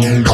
bong.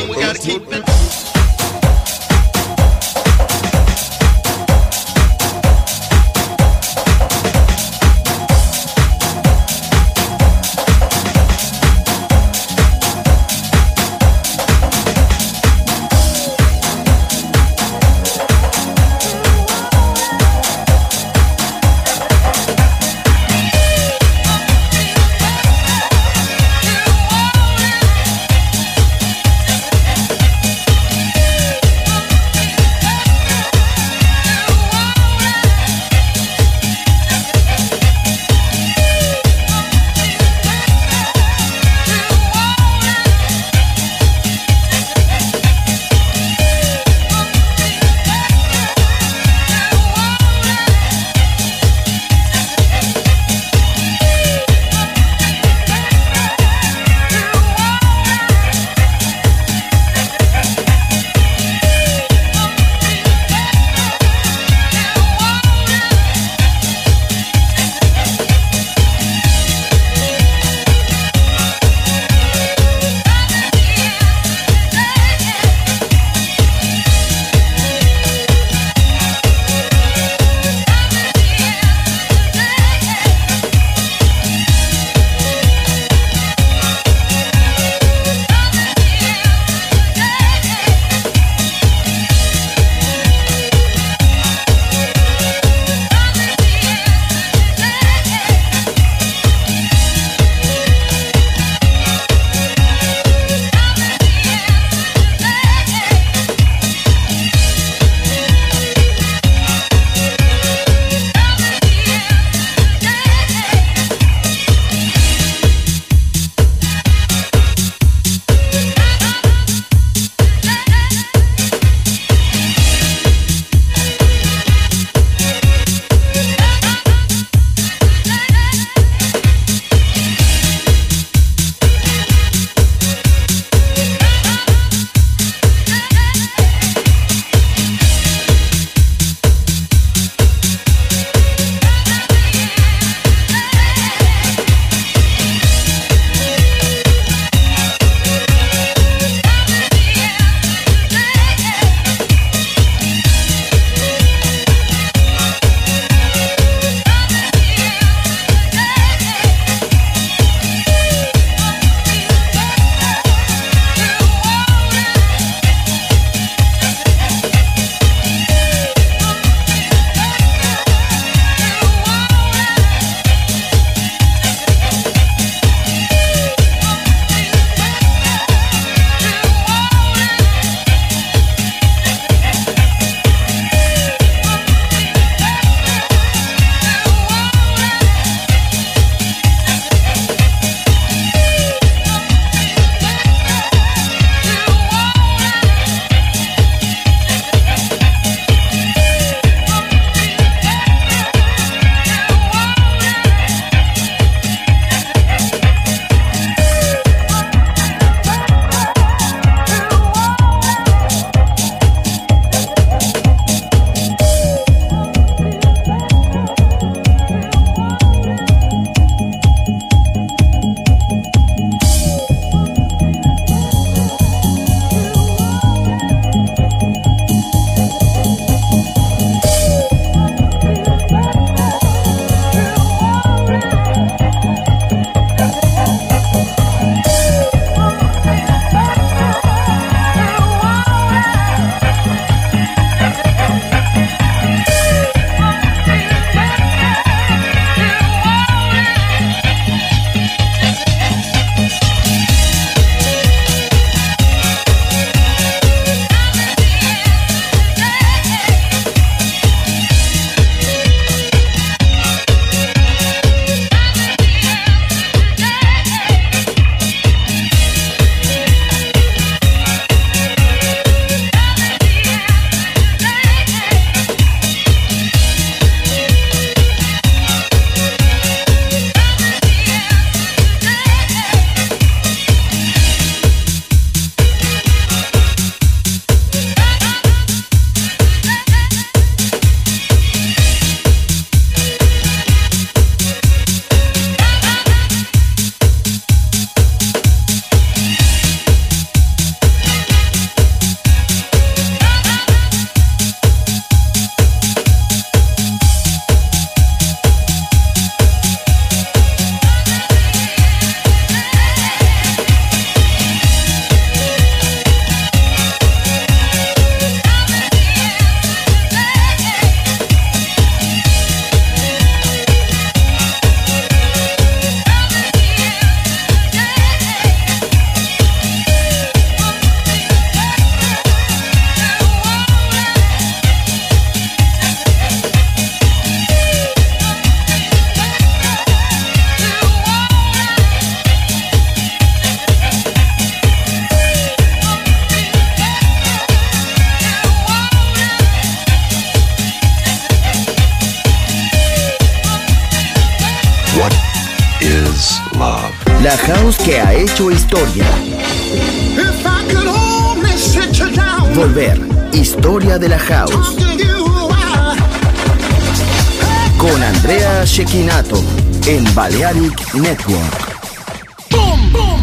Balearic Network.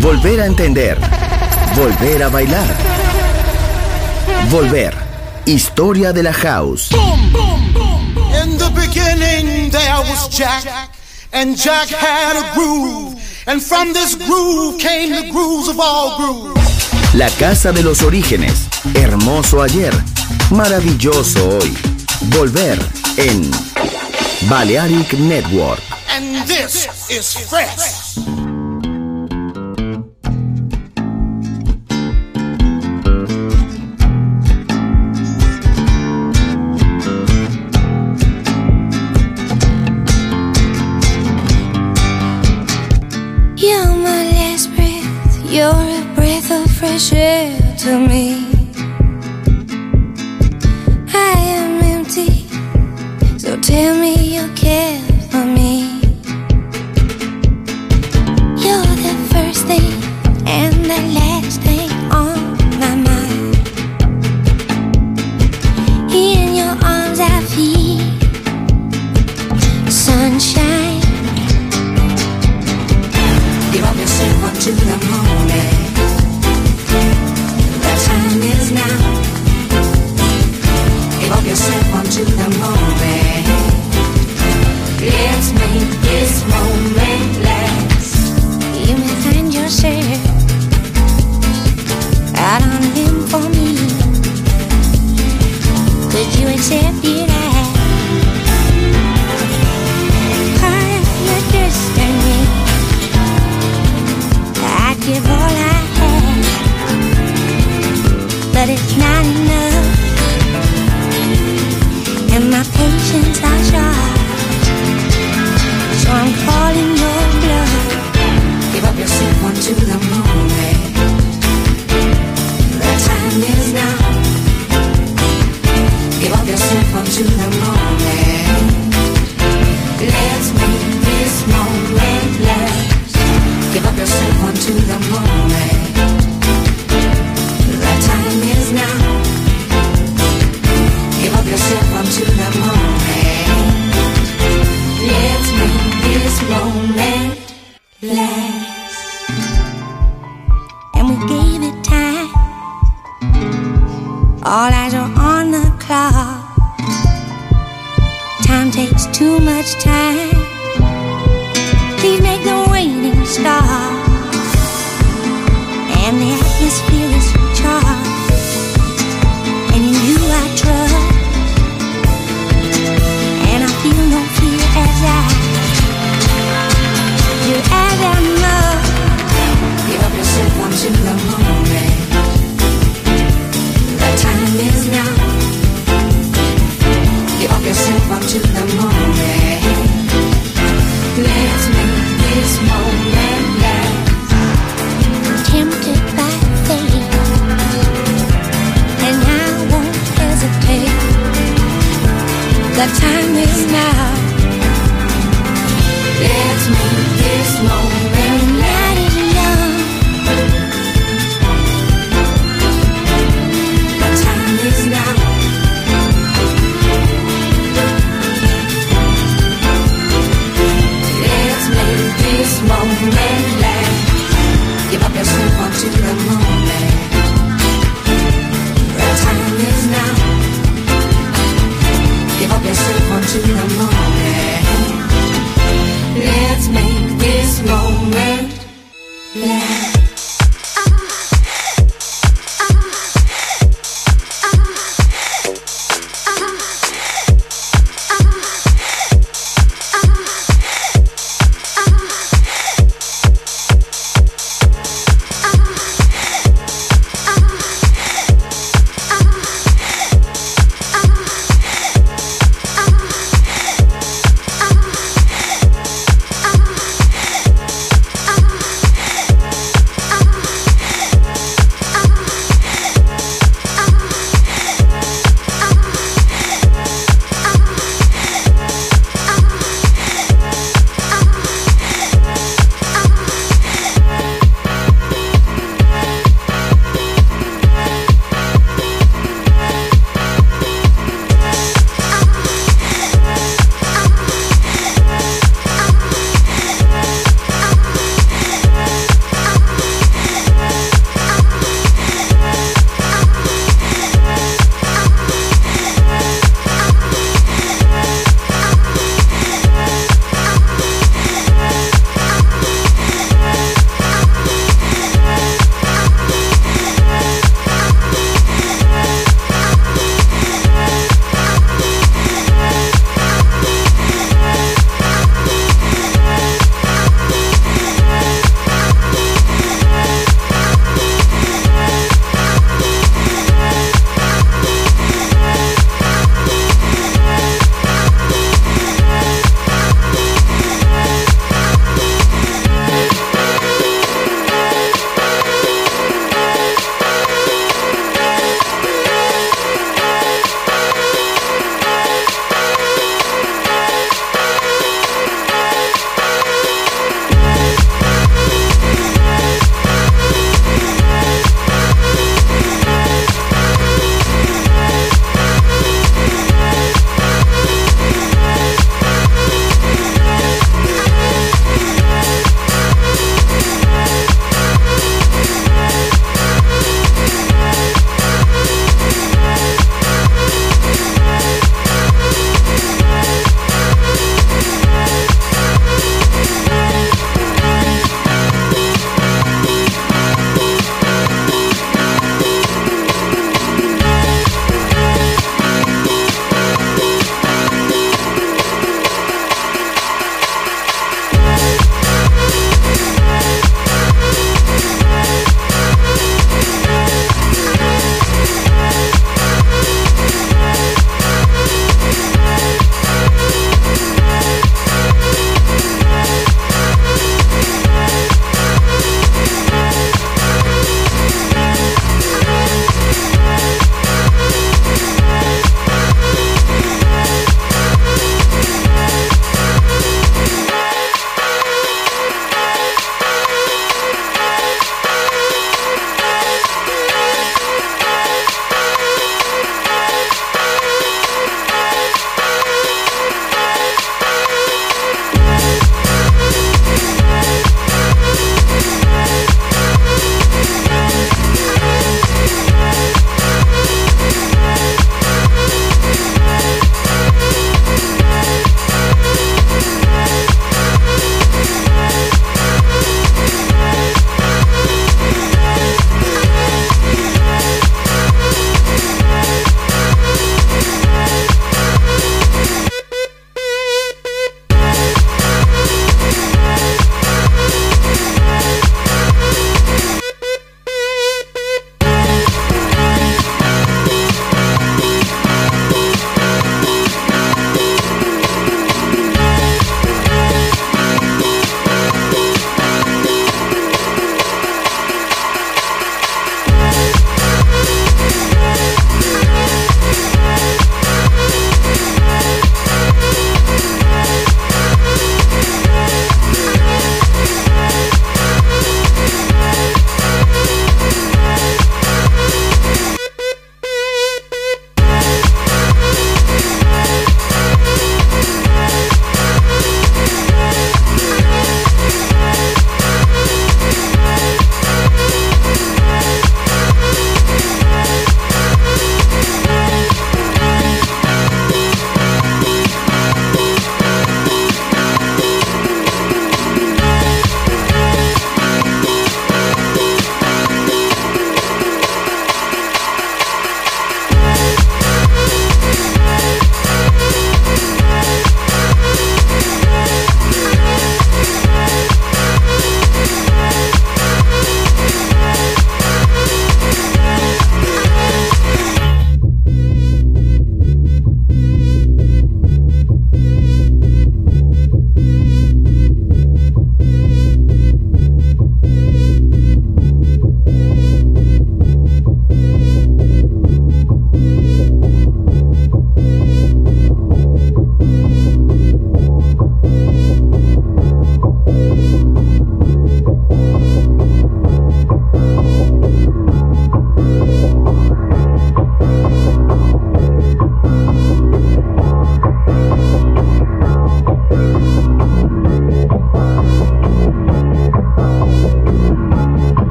Volver a entender. Volver a bailar. Volver. Historia de la house. In the beginning there was Jack, and Jack had a groove, and from this groove came the grooves of all grooves. La casa de los orígenes. Hermoso ayer, maravilloso hoy. Volver en Balearic Network. and this is fresh.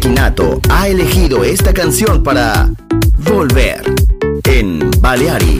Shekinato ha elegido esta canción para volver. En Balearic